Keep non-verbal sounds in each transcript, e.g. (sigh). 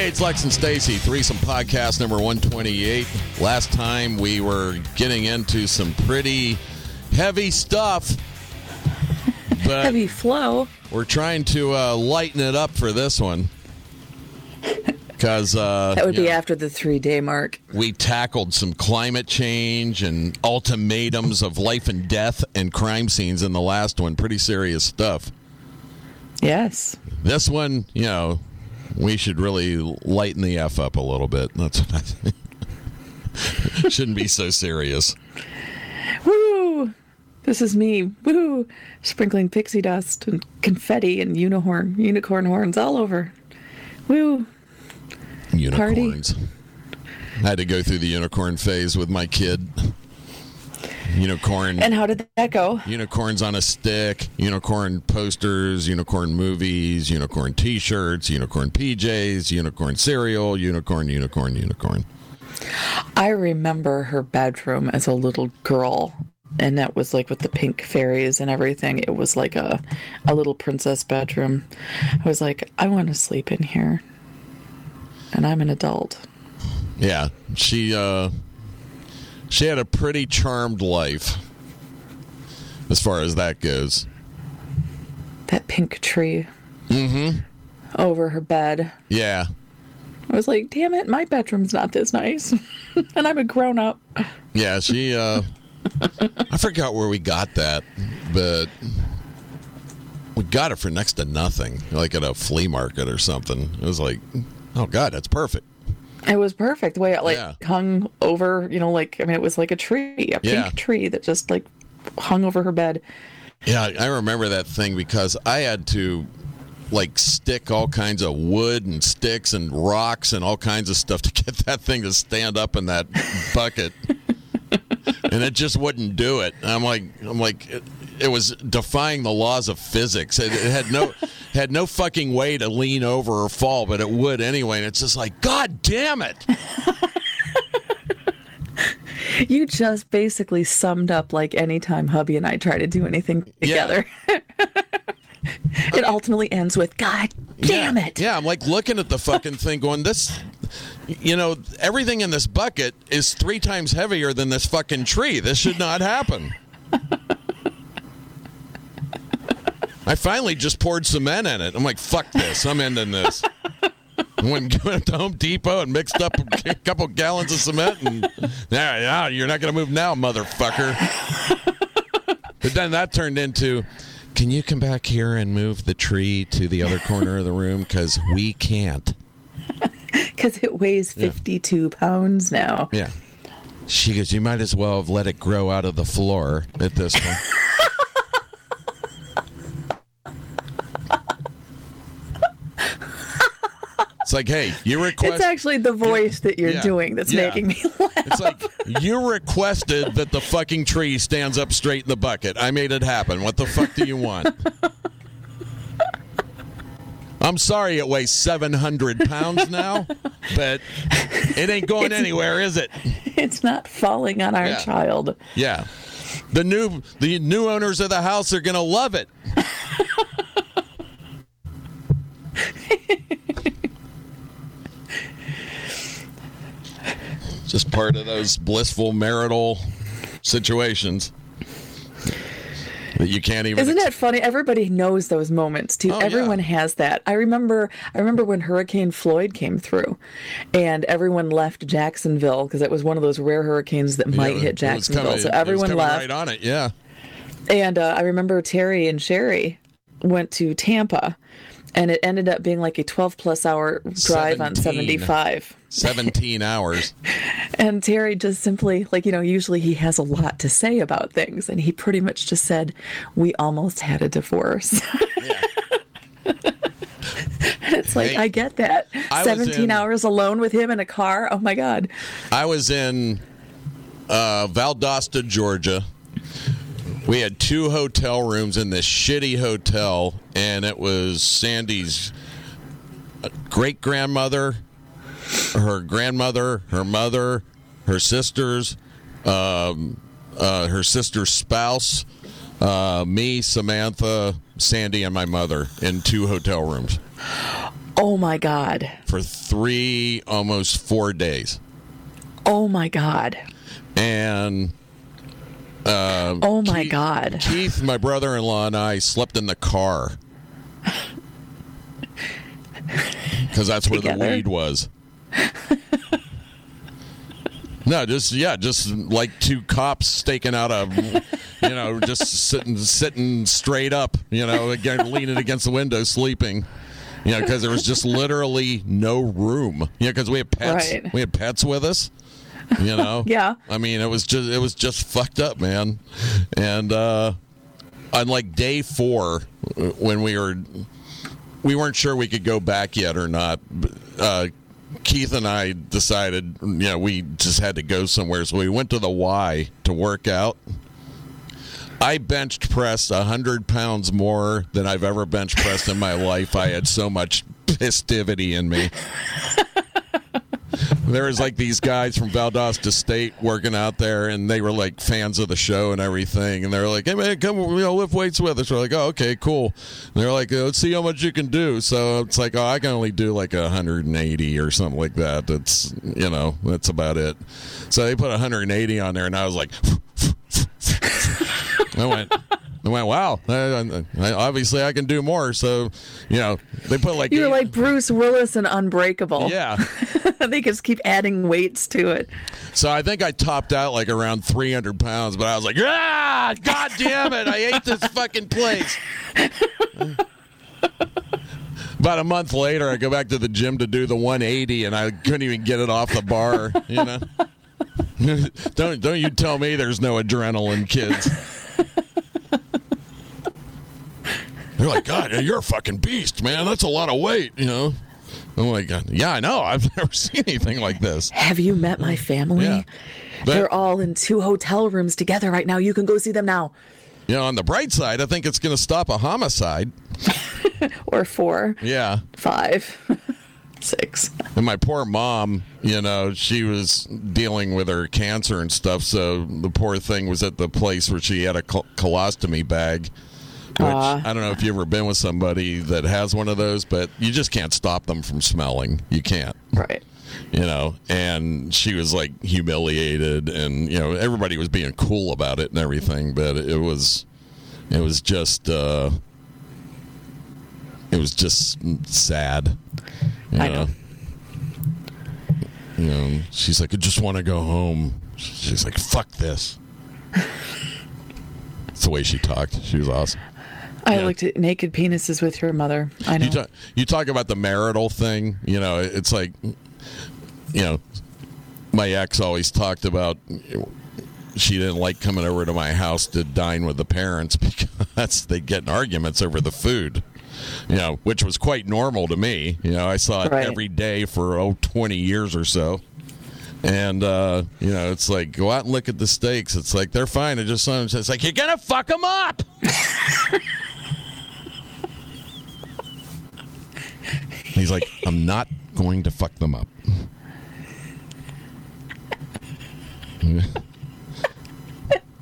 Hey, it's Lex and Stacey, Threesome Podcast number 128. Last time we were getting into some pretty heavy stuff, (laughs) but Heavy flow. we're trying to uh, lighten it up for this one. Because uh, (laughs) That would be know, after the three day mark. we tackled some climate change and ultimatums of life and death and crime scenes in the last one. Pretty serious stuff. Yes. This one, you know, we should really lighten the F up a little bit. That's what I think. (laughs) Shouldn't be so serious. Woo! This is me. Woo! Sprinkling pixie dust and confetti and unicorn, unicorn horns all over. Woo! Unicorns. I had to go through the unicorn phase with my kid. Unicorn. And how did that go? unicorns on a stick, unicorn posters, unicorn movies, unicorn t shirts, unicorn PJs, unicorn cereal, unicorn, unicorn, unicorn. I remember her bedroom as a little girl. And that was like with the pink fairies and everything. It was like a, a little princess bedroom. I was like, I want to sleep in here. And I'm an adult. Yeah, she uh, she had a pretty charmed life, as far as that goes. That pink tree Mm hmm. over her bed. Yeah, I was like, damn it, my bedroom's not this nice. (laughs) and I'm a grown up. yeah, she. Uh, (laughs) I forgot where we got that, but we got it for next to nothing, like at a flea market or something. It was like, oh god, that's perfect. It was perfect. The way it like Yeah. hung over, you know, like I mean it was like a tree, a pink Yeah. tree that just like hung over her bed. Yeah, I remember that thing because I had to like stick all kinds of wood and sticks and rocks and all kinds of stuff to (laughs) get that thing to stand up in that bucket. (laughs) and it just wouldn't do it. And I'm like I'm like it, was defying the laws of physics. It, it had no (laughs) had no fucking way to lean over or fall, but it would anyway. And it's just like god damn it. (laughs) You just basically summed up like anytime hubby and I try to do anything Yeah. together. (laughs) it ultimately ends with God damn yeah. it. Yeah, I'm like looking at the fucking thing going, this, you know, everything in this bucket is three times heavier than this fucking tree. This should not happen. I finally just poured cement in it. I'm like, fuck this. I'm ending this. (laughs) Went went to Home Depot and mixed up a couple gallons of cement, and yeah, yeah, you're not going to move now, motherfucker. But then that turned into, can you come back here and move the tree to the other corner of the room? Because we can't. (laughs) Because it weighs 52 pounds now. Yeah. She goes, you might as well have let it grow out of the floor at this point. (laughs) it's like, hey, you request. It's actually the voice that you're Yeah. doing that's Yeah. making me laugh. It's like you requested that the fucking tree stands up straight in the bucket. I made it happen. What the fuck do you want? I'm sorry it weighs 700 pounds now, but it ain't going anywhere, is it? It's not falling on our Yeah. child. Yeah. The new the new owners of the house are going to love it. (laughs) Just part of those blissful marital situations that you can't even Isn't that funny? Everybody knows those moments too. Oh, yeah. everyone has that. I remember. I remember when Hurricane Floyd came through, and everyone left Jacksonville because it was one of those rare hurricanes that might Yeah, hit Jacksonville. coming- so everyone left. right on it. Yeah. And uh, I remember Terry and Sherry went to Tampa, and it ended up being like a 12 plus hour drive on 75. 17 hours. And Terry just simply, like, you know, usually he has a lot to say about things. And he pretty much just said, We almost had a divorce. And (laughs) it's like, Hey, I get that. I 17 in- hours alone with him in a car. Oh my God. I was in uh, Valdosta, Georgia. We had two hotel rooms in this shitty hotel, and it was Sandy's great grandmother, her grandmother, her mother, her sisters, um, uh, her sister's spouse, uh, me, Samantha, Sandy, and my mother in two hotel rooms. Oh my God. for three, almost four days. Oh my God. And Oh my Keith- God. Keith, my brother in law, and I slept in the car. (laughs) Because that's where the Together? weed was. No, just yeah, just like two cops staking out a, you know, just sitting sitting straight up, you know, again leaning against the window, sleeping, you know, because there was just literally no room, you know, because we had pets, Right. we had pets with us, you know. (laughs) Yeah. I mean, it was just it was just fucked up, man. And uh on like day four, uh, when we were we weren't sure we could go back yet or not. Uh, Keith and I decided, you know, we just had to go somewhere, so we went to the Y to work out. I benched pressed hundred pounds more than I've ever bench pressed in my life. I had so much festivity in me. (laughs) there was like these guys from Valdosta State working out there, and they were like fans of the show and everything. And they were like, "Hey man, come you know lift weights with us." We're like, "Oh, okay, cool." They're like, "Let's see how much you can do." So it's like, "Oh, I can only do like 180 or something like that." That's you know, that's about it. So they put 180 on there, and I was like. I went. I went. Wow. I, I, obviously, I can do more. So, you know, they put like. You're eight- like Bruce Willis and Unbreakable. Yeah. (laughs) they just keep adding weights to it. So I think I topped out like around 300 pounds, but I was like, ah, god damn it, I ate this fucking place. About a month later, I go back to the gym to do the 180, and I couldn't even get it off the bar. You know, (laughs) don't don't you tell me there's no adrenaline, kids. They're like, God, you're a fucking beast, man. That's a lot of weight, you know. I'm like, yeah, I know. I've (laughs) never seen anything like this. Have you met my family? Yeah. But- They're all in two hotel rooms together right now. You can go see them now. You know, on the bright side, I think it's going to stop a homicide. (laughs) Or four, Yeah. five, (laughs) six. And my poor mom, you know, she was dealing with her cancer and stuff. So the poor thing was at the place where she had a col- colostomy bag. Which Aw. I don't know if you've ever been with somebody that has one of those, but you just can't stop them from smelling. You can't. Right. you know and she was like humiliated and you know everybody was being cool about it and everything but it was it was just uh it was just sad you I know. you know she's like i just want to go home she's like fuck this it's the way she talked she was awesome I Yeah. looked at naked penises with your mother. I know. you talk, you talk about the marital thing. You know, it's like, you know, my ex always talked about she didn't like coming over to my house to dine with the parents (laughs) because they get in arguments over the food. You know, which was quite normal to me. You know, I saw it Right. every day for oh 20 years or so. And uh, you know, it's like go out and look at the steaks. It's like they're fine. It just sometimes it's like you're gonna fuck them up. (laughs) He's like, I'm not going to fuck them up.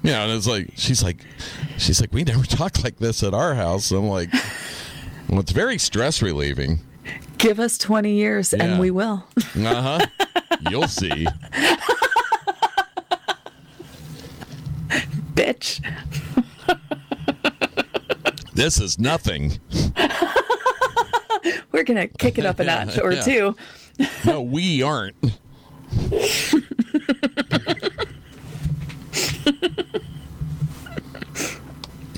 yeah, and it's like she's like, she's like, we never talk like this at our house. I'm like, well, it's very stress relieving. Give us 20 years Yeah. and we will. Uh huh. You'll see. Bitch. This is nothing. We're going to kick it up a (laughs) notch or Yeah. two. No, we aren't. (laughs)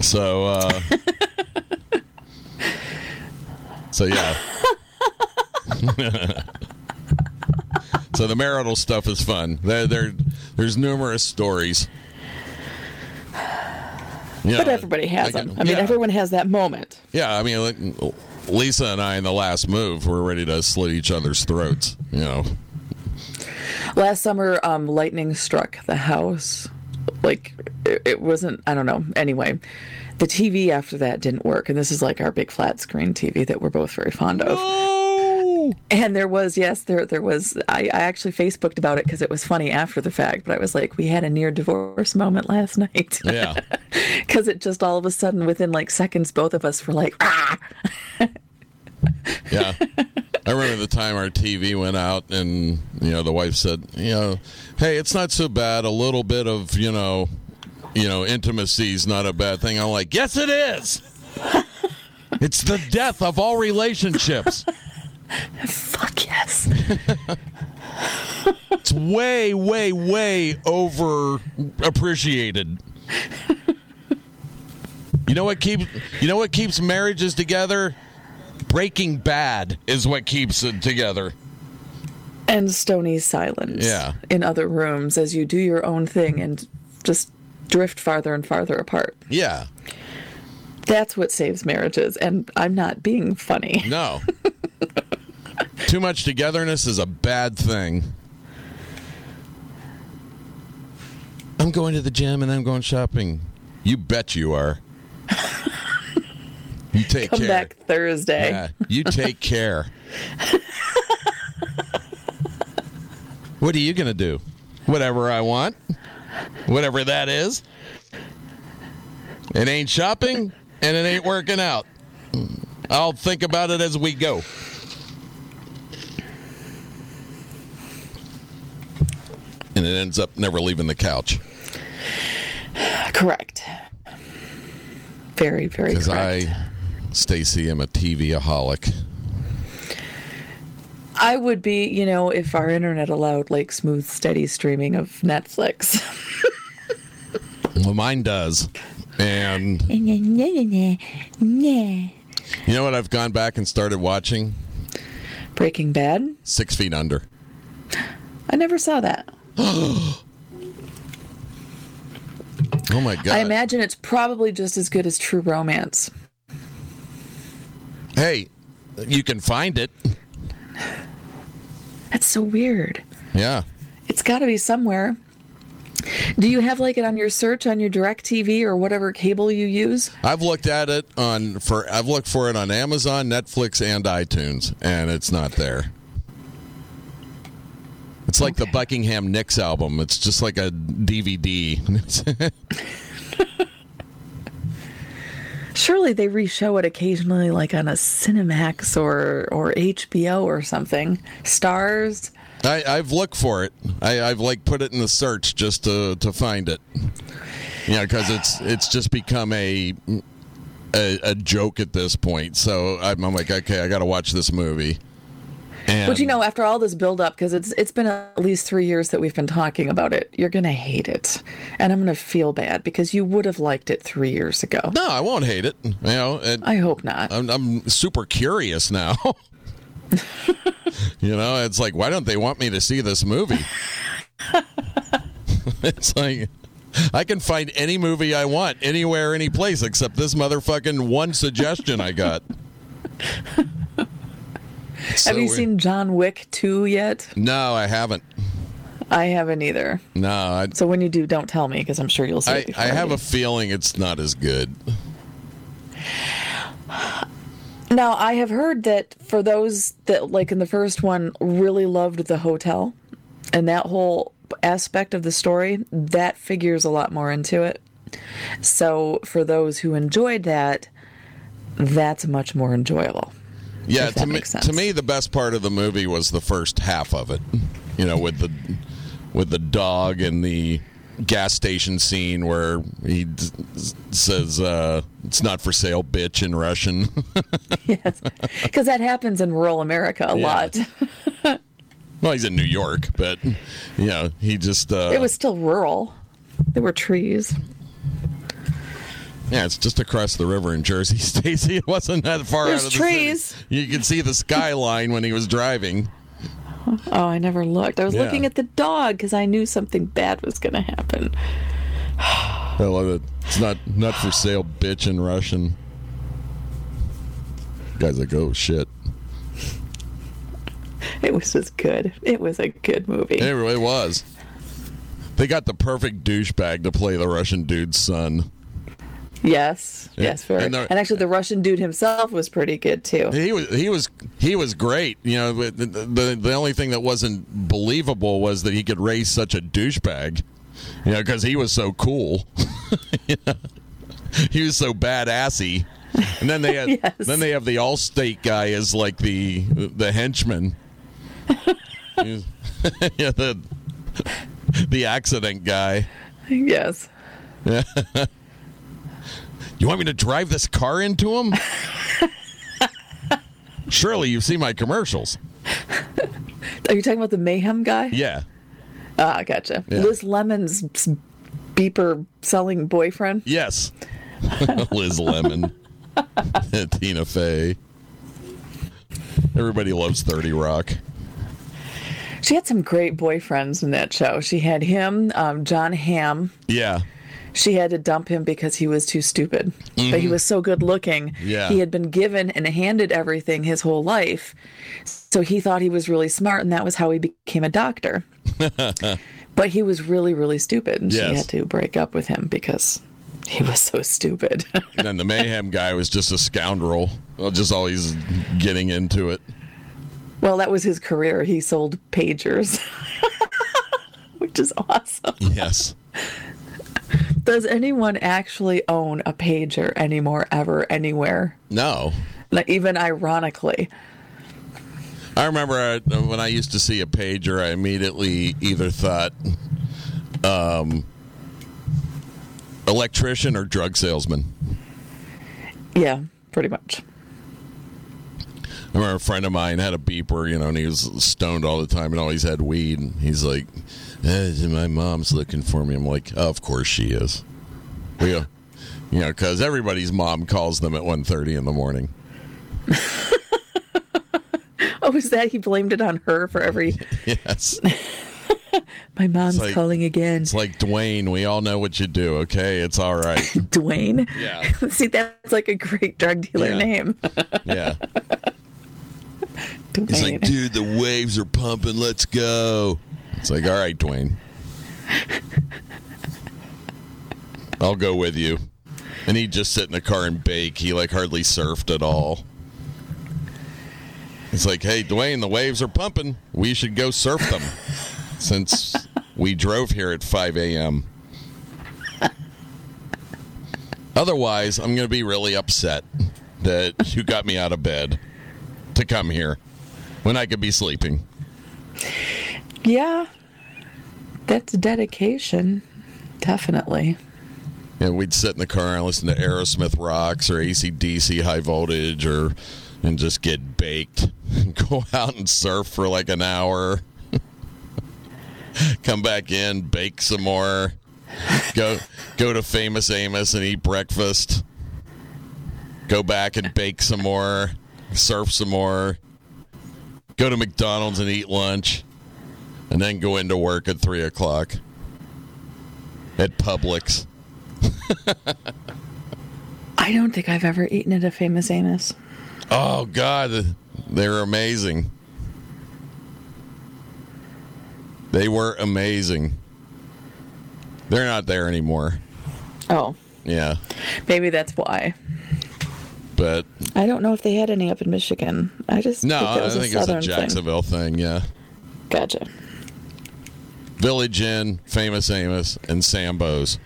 so, uh, so yeah. (laughs) so the marital stuff is fun. There, there, there's numerous stories. Yeah, But everybody has like, them. I mean, yeah. everyone has that moment. Yeah, I mean, like, Lisa and I in the last move were ready to slit each other's throats. You know, Last summer, um, lightning struck the house. Like, it, it wasn't, I don't know. Anyway, the TV after that didn't work. And this is like our big flat screen TV that we're both very fond of. And there was, yes, there there was. I, I actually Facebooked about it because it was funny after the fact. But I was like, we had a near divorce moment last (laughs) night. yeah, (laughs) Because it just all of a sudden, within like seconds, both of us were like, ah. (laughs) yeah. I remember the time our TV went out, and you know the wife said, you know, hey, it's not so bad. A little bit of you know, you know, intimacy is not a bad thing. I'm like, yes, it is. it's the death of all relationships. Fuck yes. It's way, way, way over appreciated. You know what keeps you know what keeps marriages together? Breaking Bad is what keeps it together. and stony silence Yeah. in other rooms as you do your own thing and just drift farther and farther apart. Yeah. That's what saves marriages, and I'm not being funny. No. (laughs) Too much togetherness is a bad thing. I'm going to the gym and I'm going shopping. You bet you are. (laughs) You take Come care. back Thursday. Yeah, you take (laughs) care. what are you going to do? Whatever I want. Whatever that is. It ain't shopping and it ain't working out. I'll think about it as we go. And it ends up never leaving the couch Correct. Very, very because. I, Stacey, am a TV-aholic. I would be, you know, if our internet allowed like smooth, steady streaming of Netflix. Well, mine does. And you know what I've gone back and started watching? Breaking Bad. Six Feet Under. I never saw that. (gasps) Oh my god! I imagine it's probably just as good as True Romance. hey, you can find it. That's so weird. Yeah. It's got to be somewhere. Do you have like it on your search on your DirecTV or whatever cable you use? I've looked at it on for I've looked for it on Amazon, Netflix, and iTunes, and it's not there. It's like the Buckingham Nicks album. It's just like a DVD. (laughs) Surely they reshow it occasionally, like on a Cinemax or or HBO or something. Starz. I, I've looked for it. I, I've like put it in the search just to to find it. Yeah, because it's it's just become a, a a joke at this point. So I'm, I'm like, okay, I got to watch this movie. And But you know, after all this build up, because it's it's been at least three years that we've been talking about it, you're gonna hate it, and I'm gonna feel bad because you would have liked it three years ago. no, I won't hate it. You know, it, I hope not. I'm, I'm super curious now. (laughs) you know, it's like, why don't they want me to see this movie? (laughs) it's like, I can find any movie I want anywhere, any place, except this motherfucking one suggestion I got. It's have you weird. seen John Wick two yet? No, I haven't. I haven't either. No, I, So when you do, don't tell me because I'm sure you'll see I, I have a feeling it's not as good. Now, I have heard that for those that, like in the first one, really loved the hotel and that whole aspect of the story, that figures a lot more into it. So, for those who enjoyed that, that's much more enjoyable. Yeah, to me, to me, the best part of the movie was the first half of it. You know, with the with the dog and the gas station scene where he d- says uh, "It's not for sale, bitch" in Russian. (laughs) Yes. Because that happens in rural America a Yeah. lot. (laughs) well, he's in New York, but you know, he just uh, It was still rural, there were trees. Yeah, it's just across the river in Jersey, (laughs) Stacey. It wasn't that far There's out of the trees. You could see the skyline when he was driving. Oh, I never looked. I was Yeah. looking at the dog because I knew something bad was going to happen. I love it. It's not not for sale, bitch in Russian. Guys like, oh shit. It was just good. It was a good movie. It really was. They got the perfect douchebag to play the Russian dude's son. Yes, Yeah, yes, very. and And, actually, the Russian dude himself was pretty good too. He was he was he was great. You know, the, the the only thing that wasn't believable was that he could raise such a douchebag. You know, because he was so cool. You (laughs) know? He was so badassy. And then they had, (laughs) Yes. then they have the Allstate guy as like the the henchman. (laughs) Yeah, the the accident guy. yes. You want me to drive this car into him? (laughs) Surely you've seen my commercials. Are you talking about the mayhem guy? Yeah. Ah, gotcha. Yeah. Liz Lemon's beeper selling boyfriend. Yes. (laughs) Liz Lemon. (laughs) Tina Fey. Everybody loves 30 Rock. She had some great boyfriends in that show. She had him, um, Jon Hamm. Yeah. She had to dump him because he was too stupid. But he was so good looking. Mm-hmm. Yeah. He had been given and handed everything his whole life. So he thought he was really smart, and that was how he became a doctor. (laughs) but he was really, really stupid. And Yes. she had to break up with him because he was so stupid. (laughs) And then the Mayhem guy was just a scoundrel. Well, just always getting into it. well, that was his career. He sold pagers, (laughs) which is awesome. Yes. Does anyone actually own a pager anymore, ever, anywhere? No. Like, even ironically. I remember uh, when I used to see a pager, I immediately either thought um, electrician or drug salesman. Yeah, pretty much. I remember a friend of mine had a beeper, you know, and he was stoned all the time and always had weed. And he's like, "My mom's looking for me." I'm like, oh, "Of course she is." We you know, because everybody's mom calls them at 1.30 in the morning. (laughs) Oh, is that he blamed it on her for every. (laughs) Yes, (laughs) My mom's like- calling again. it's like Dwayne. We all know what you do. Okay, it's all right. Dwayne? Yeah. See, that's like a great drug dealer Yeah. name. Yeah. Dwayne. He's like, dude, the waves are pumping. Let's go. It's like, all right, Dwayne. I'll go with you. And he'd just sit in the car and bake. He like hardly surfed at all. It's like, hey, Dwayne, the waves are pumping. We should go surf them. Since we drove here at 5 a.m. Otherwise, I'm going to be really upset that you got me out of bed to come here when I could be sleeping. Yeah. That's dedication. Definitely. And we'd sit in the car and listen to Aerosmith rocks or ACDC high voltage or and just get baked. (laughs) Go out and surf for like an hour. (laughs) Come back in, bake some more. Go go to Famous Amos and eat breakfast. Go back and bake some more. Surf some more. Go to McDonald's and eat lunch. And then go into work at three o'clock. At Publix. (laughs) I don't think I've ever eaten at a famous Amos. Oh God, they're amazing. They were amazing. They're not there anymore. Oh, Yeah, maybe that's why. but I don't know if they had any up in Michigan. I just no, think that I was think a it's a southern thing. Jacksonville thing. Yeah, Gotcha. Village Inn, Famous Amos, and Sambo's.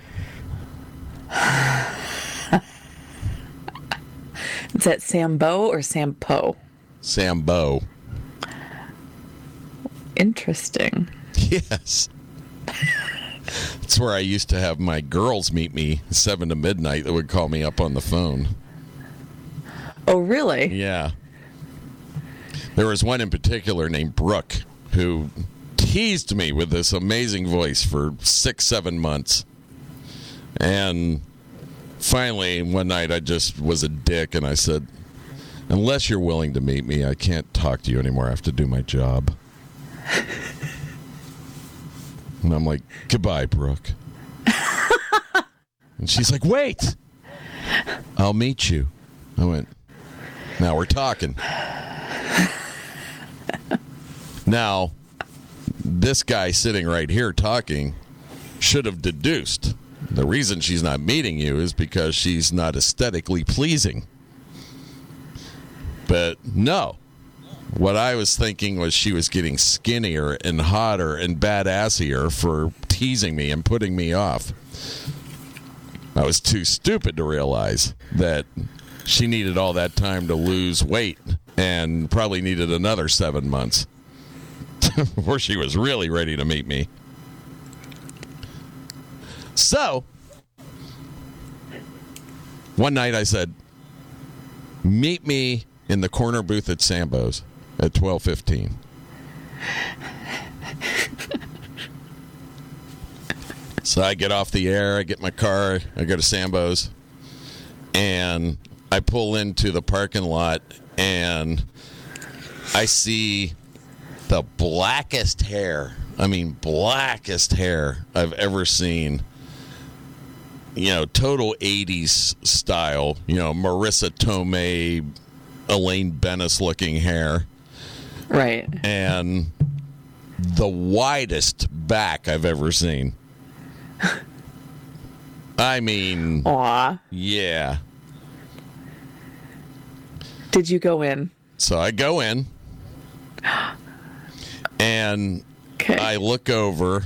Is that Sambo or Sampo? Sambo. Interesting. Yes. That's where I used to have my girls meet me seven to midnight. That would call me up on the phone. Oh, really? Yeah. There was one in particular named Brooke who teased me with this amazing voice for six, seven months. And finally, one night I just was a dick and I said, Unless you're willing to meet me, I can't talk to you anymore. I have to do my job. and I'm like, Goodbye, Brooke. and she's like, Wait, I'll meet you. I went, Now we're talking. now, this guy sitting right here talking should have deduced the reason she's not meeting you is because she's not aesthetically pleasing. But no. What I was thinking was she was getting skinnier and hotter and badassier for teasing me and putting me off. I was too stupid to realize that she needed all that time to lose weight and probably needed another seven months (laughs) before she was really ready to meet me. So, one night I said, "Meet me in the corner booth at Sambo's at 12:15." (laughs) so I get off the air, I get my car, I go to Sambo's, and I pull into the parking lot and I see the blackest hair. I mean, blackest hair I've ever seen. You know, total 80s style, you know, Marisa Tomei, Elaine Benes looking hair. Right. And the widest back I've ever seen. I mean, Aw. yeah. Did you go in? So I go in (gasps) and Okay. I look over.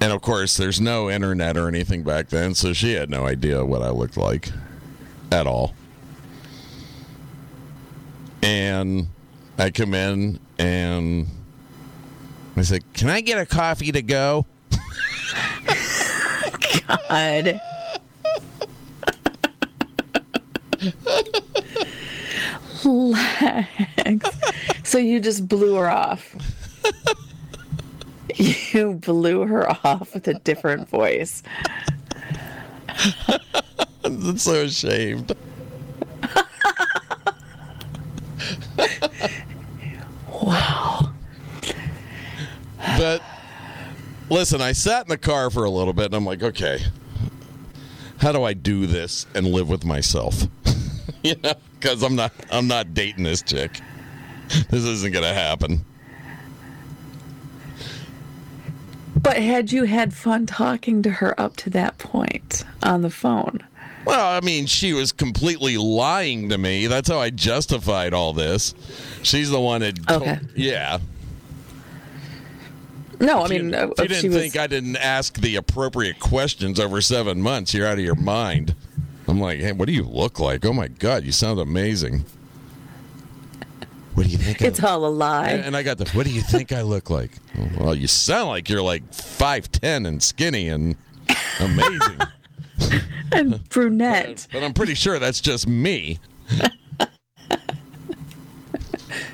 And of course, there's no internet or anything back then, so she had no idea what I looked like at all. And I come in and I said, Can I get a coffee to go? God. (laughs) Lex. So you just blew her off. (laughs) You blew her off with a different voice. I'm so ashamed. Wow. But listen, I sat in the car for a little bit and I'm like, okay, how do I do this and live with myself? (laughs) you know, because I'm not I'm not dating this chick. (laughs) This isn't gonna happen. But had you had fun talking to her up to that point on the phone? Well, I mean, she was completely lying to me. That's how I justified all this. She's the one that, told- yeah. No, I If you- mean, if uh, you didn't she was. think I didn't ask the appropriate questions over seven months, you're out of your mind. I'm like, hey, what do you look like? Oh my god, you sound amazing. What do you think? I it's all a lie. And and I got the. What do you think I look like? Well, you sound like you're like five ten and skinny and amazing. (laughs) and brunette. but I'm pretty sure that's just me. (laughs)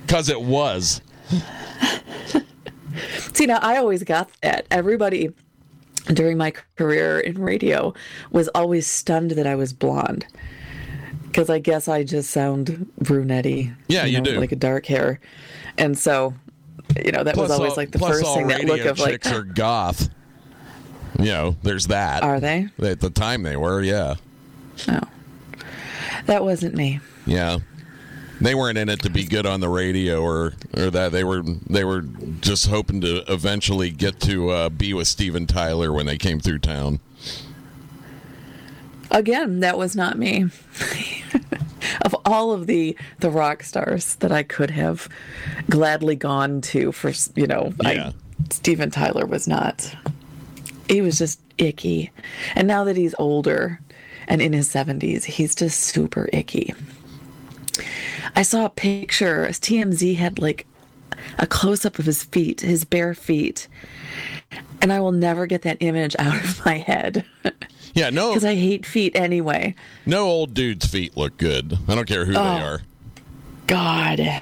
Because it was. See, now I always got that. Everybody during my career in radio was always stunned that I was blonde. Because I guess I just sound brunette Yeah, you do. Like a dark hair. And so, you know, that was always all- like the plus first thing that look of like, are goth. You know, there's that. are they? At the time they were, yeah. No. That wasn't me. Yeah. They weren't in it to be good on the radio or or that they were they were just hoping to eventually get to uh, be with Steven Tyler when they came through town. Again, that was not me. (laughs) of all of the the rock stars that I could have gladly gone to for, you know, Yeah. I, Steven Tyler was not. He was just icky. And now that he's older and in his 70s, he's just super icky. I saw a picture, TMZ had like a close up of his feet, his bare feet. And I will never get that image (laughs) out of my head Yeah, no because I hate feet anyway. no old dude's feet look good. I don't care who Oh. they are. God. Yeah,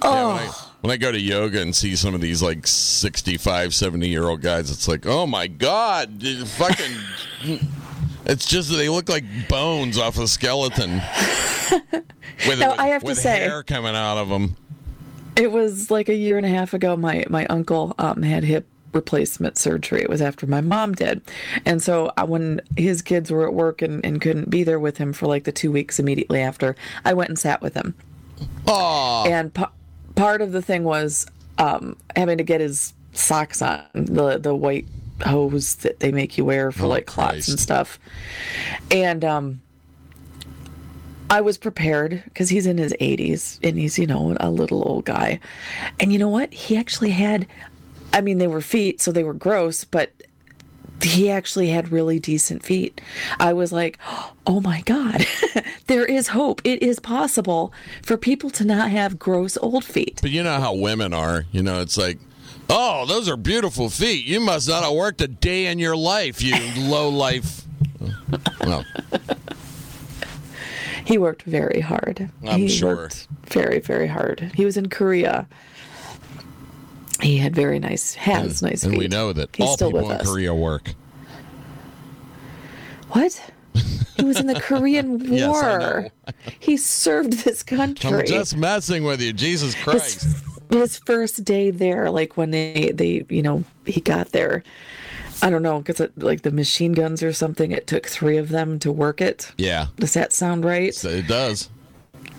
when, I, when I go to yoga and see some of these like 65, 70 year old guys, it's like, oh my God, fucking. (laughs) it's just that they look like bones off a skeleton. (laughs) With, Now, with- I have to say- hair coming out of them. It was like a year and a half ago. My my uncle um, had hip replacement surgery. It was after my mom did, and so I, when his kids were at work and, and couldn't be there with him for like the two weeks immediately after, I went and sat with him. Oh, And pa- part of the thing was um, having to get his socks on the the white hose that they make you wear for Oh, like clots Christ. and stuff, and um. I was prepared because he's in his 80s and he's, you know, a little old guy. And you know what? He actually had, I mean, they were feet, so they were gross, but he actually had really decent feet. I was like, oh my God, (laughs) there is hope. It is possible for people to not have gross old feet. But you know how women are. You know, it's like, oh, those are beautiful feet. You must not have worked a day in your life, you (laughs) low life. Well, He worked very hard. I'm he sure. worked very, very hard. He was in Korea. He had very nice, has nice and feet. we know that He's all people in us. Korea work. What? He was in the Korean War. (laughs) Yes, I know. He served this country. I'm just messing with you, Jesus Christ. his, his first day there, like when they, they, you know, he got there. I don't know, because like the machine guns or something, it took three of them to work it. Yeah, Does that sound right? so it does.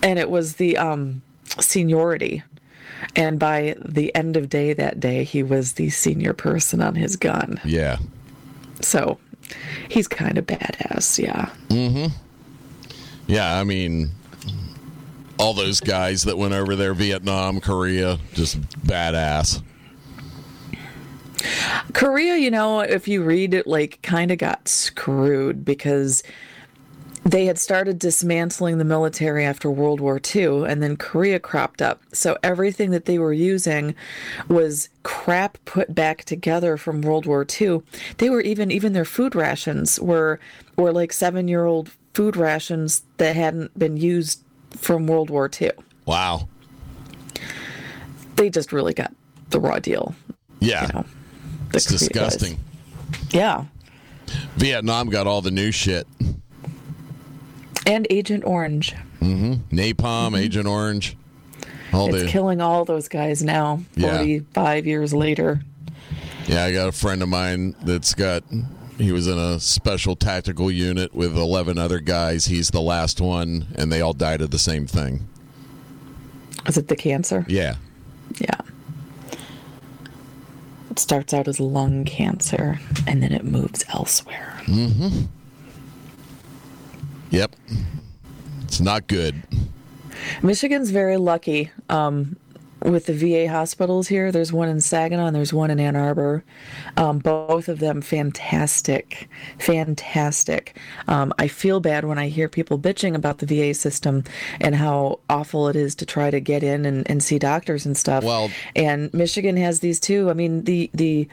and it was the um seniority and by the end of day that day he was the senior person on his gun Yeah. so he's kind of badass yeah Mm hmm. Yeah, I mean, all those guys that went over there, Vietnam, Korea, just badass. korea you know if you read it like kind of got screwed because they had started dismantling the military after World War II, and then Korea cropped up. So everything that they were using was crap put back together from World War II. They were even even their food rations were were like seven year old food rations that hadn't been used from World War II. Wow. They just really got the raw deal. Yeah. You know, it's Korea guys. disgusting. Yeah, Vietnam got all the new shit. And Agent Orange. Napalm, Agent Orange. All Mm-hmm. It's killing all those guys now. Yeah. Forty five years later. Yeah, I got a friend of mine that's got he was in a special tactical unit with 11 other guys. He's the last one and they all died of the same thing. Is it the cancer? Yeah. Yeah. It starts out as lung cancer and then it moves elsewhere. Yep. It's not good. Michigan's very lucky um, with the VA hospitals here. There's one in Saginaw and there's one in Ann Arbor. Um, both of them fantastic. Fantastic. Um, I feel bad when I hear people bitching about the VA system and how awful it is to try to get in and, and see doctors and stuff. Well- and Michigan has these too. I mean, the, the,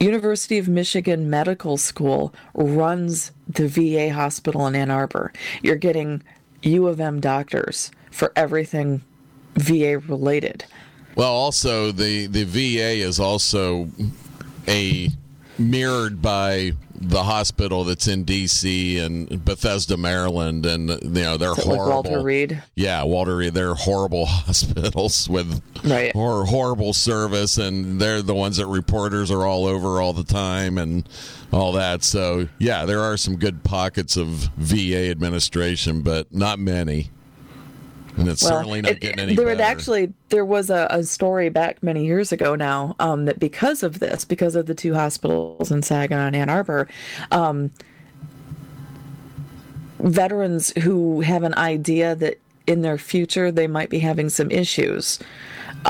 University of Michigan Medical School runs the VA hospital in Ann Arbor. You're getting U of M doctors for everything VA related. Well, also the the VA is also a mirrored by the hospital that's in DC and Bethesda, Maryland, and you know they're horrible. Like. Walter Reed. Yeah, Walter Reed. They're horrible (laughs) hospitals with Right. hor- horrible service, and they're the ones that reporters are all over all the time and all that. So yeah, there are some good pockets of VA administration, but not many. And it's certainly not it- getting any there better. actually there was a, a story back many years ago now um, that because of this, because of the two hospitals in Saginaw and Ann Arbor, um, veterans who have an idea that in their future they might be having some issues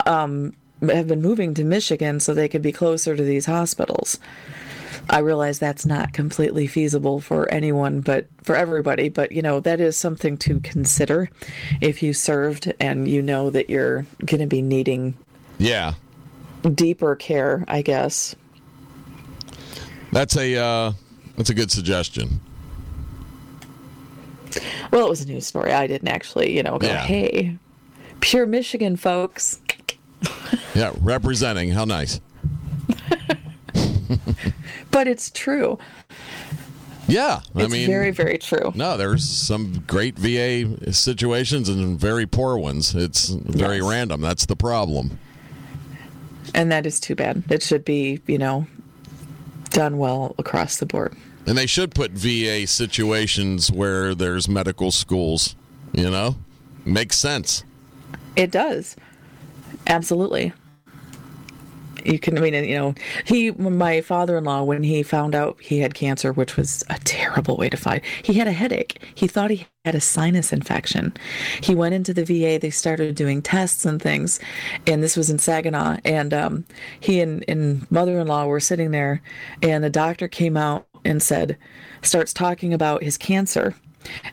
um, have been moving to Michigan so they could be closer to these hospitals. I realize that's not completely feasible for anyone, but for everybody. But you know, that is something to consider if you served and you know that you're going to be needing yeah. deeper care, I guess. That's a uh, that's a good suggestion. Well, it was a news story. I didn't actually, you know, go, Yeah. hey, pure Michigan folks. Yeah, representing. How nice. (laughs) But it's true. Yeah, I It's mean, very, very true. no, there's some great VA situations and very poor ones. It's very Yes. random. That's the problem. And that is too bad. It should be, you know, done well across the board. And they should put VA situations where there's medical schools. You know, makes sense. It does. Absolutely. You can, I mean, you know, he, my father in law, when he found out he had cancer, which was a terrible way to find, he had a headache. He thought he had a sinus infection. He went into the VA, they started doing tests and things, and this was in Saginaw. And um, he and, and mother in law were sitting there, and the doctor came out and said, starts talking about his cancer.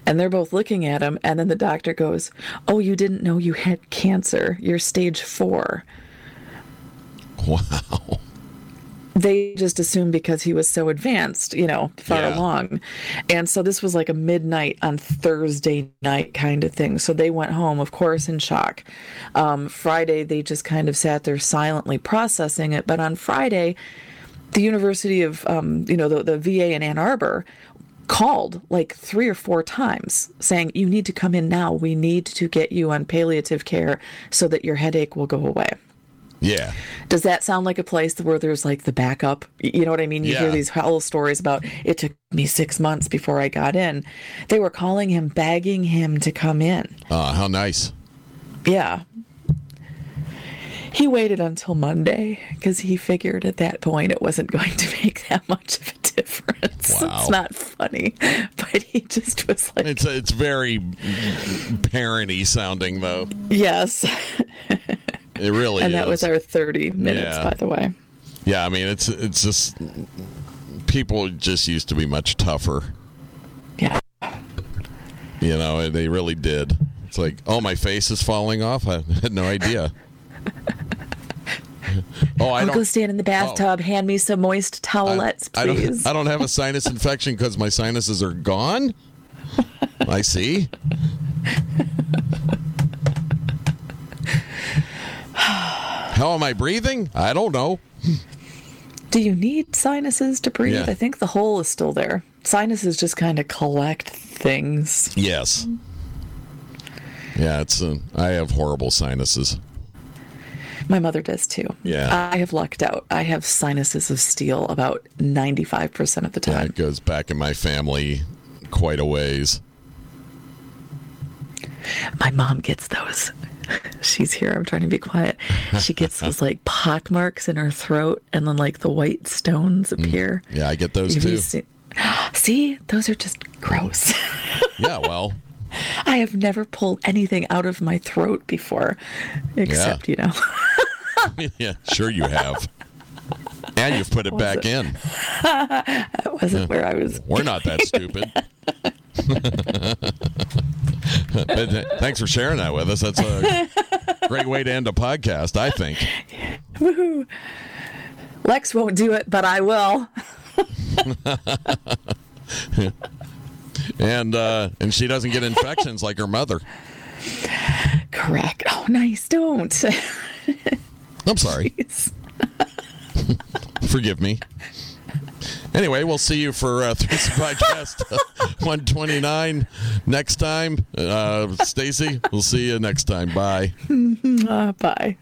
And they're both looking at him, and then the doctor goes, Oh, you didn't know you had cancer. You're stage four. (laughs) Wow. They just assumed because he was so advanced, you know, far Yeah. along. And so this was like a midnight on Thursday night kind of thing. So they went home, of course, in shock. Um, Friday, they just kind of sat there silently processing it. But on Friday, the University of, um, you know, the, the VA in Ann Arbor called like three or four times saying, You need to come in now. We need to get you on palliative care so that your headache will go away. Yeah. Does that sound like a place where there's like the backup? You know what I mean? You hear these hell stories about it took me six months before I got in. They were calling him, begging him to come in. Uh, how nice. Yeah. He waited until Monday because he figured at that point it wasn't (laughs) going to make that much of a difference. Wow. It's not funny, (laughs) but he just was like, It's it's very parenty sounding though. yes. (laughs) It really and is. that was our 30 minutes, Yeah. by the way. yeah, I mean it's it's just people just used to be much tougher. Yeah. You know, they really did. It's like, oh, my face is falling off. I had no idea. (laughs) oh, I I'll don't. go stand in the bathtub. Oh. Hand me some moist towelettes, I please. don't, (laughs) I don't have a sinus infection because my sinuses are gone. (laughs) I see. How am I breathing? I don't know. Do you need sinuses to breathe? Yeah. I think the hole is still there. Sinuses just kind of collect things. Yes. Yeah, it's. Uh, I have horrible sinuses. My mother does too. Yeah. I have lucked out. I have sinuses of steel about 95% of the time. it goes back in my family quite a ways. My mom gets those. (laughs) She's here. I'm trying to be quiet. She gets those like pock marks in her throat, and then like the white stones mm. appear. Yeah, I get those Have too. seen- (gasps) See, those are just gross. (laughs) Yeah, well, I have never pulled anything out of my throat before, except, you know. (laughs) yeah, sure you have. And you've put it back in. That wasn't where I was. We're not that stupid. (laughs) but uh, thanks for sharing that with us. That's a great way to end a podcast, I think. (laughs) Woohoo. Lex won't do it, but I will. (laughs) And uh, and she doesn't get infections like her mother. Correct. Oh, nice. Don't. I'm sorry. Forgive me. Anyway, we'll see you for uh, (laughs) Thursday podcast 129 next time. Uh, Stacey, we'll see you next time. Bye. (laughs) Uh, bye.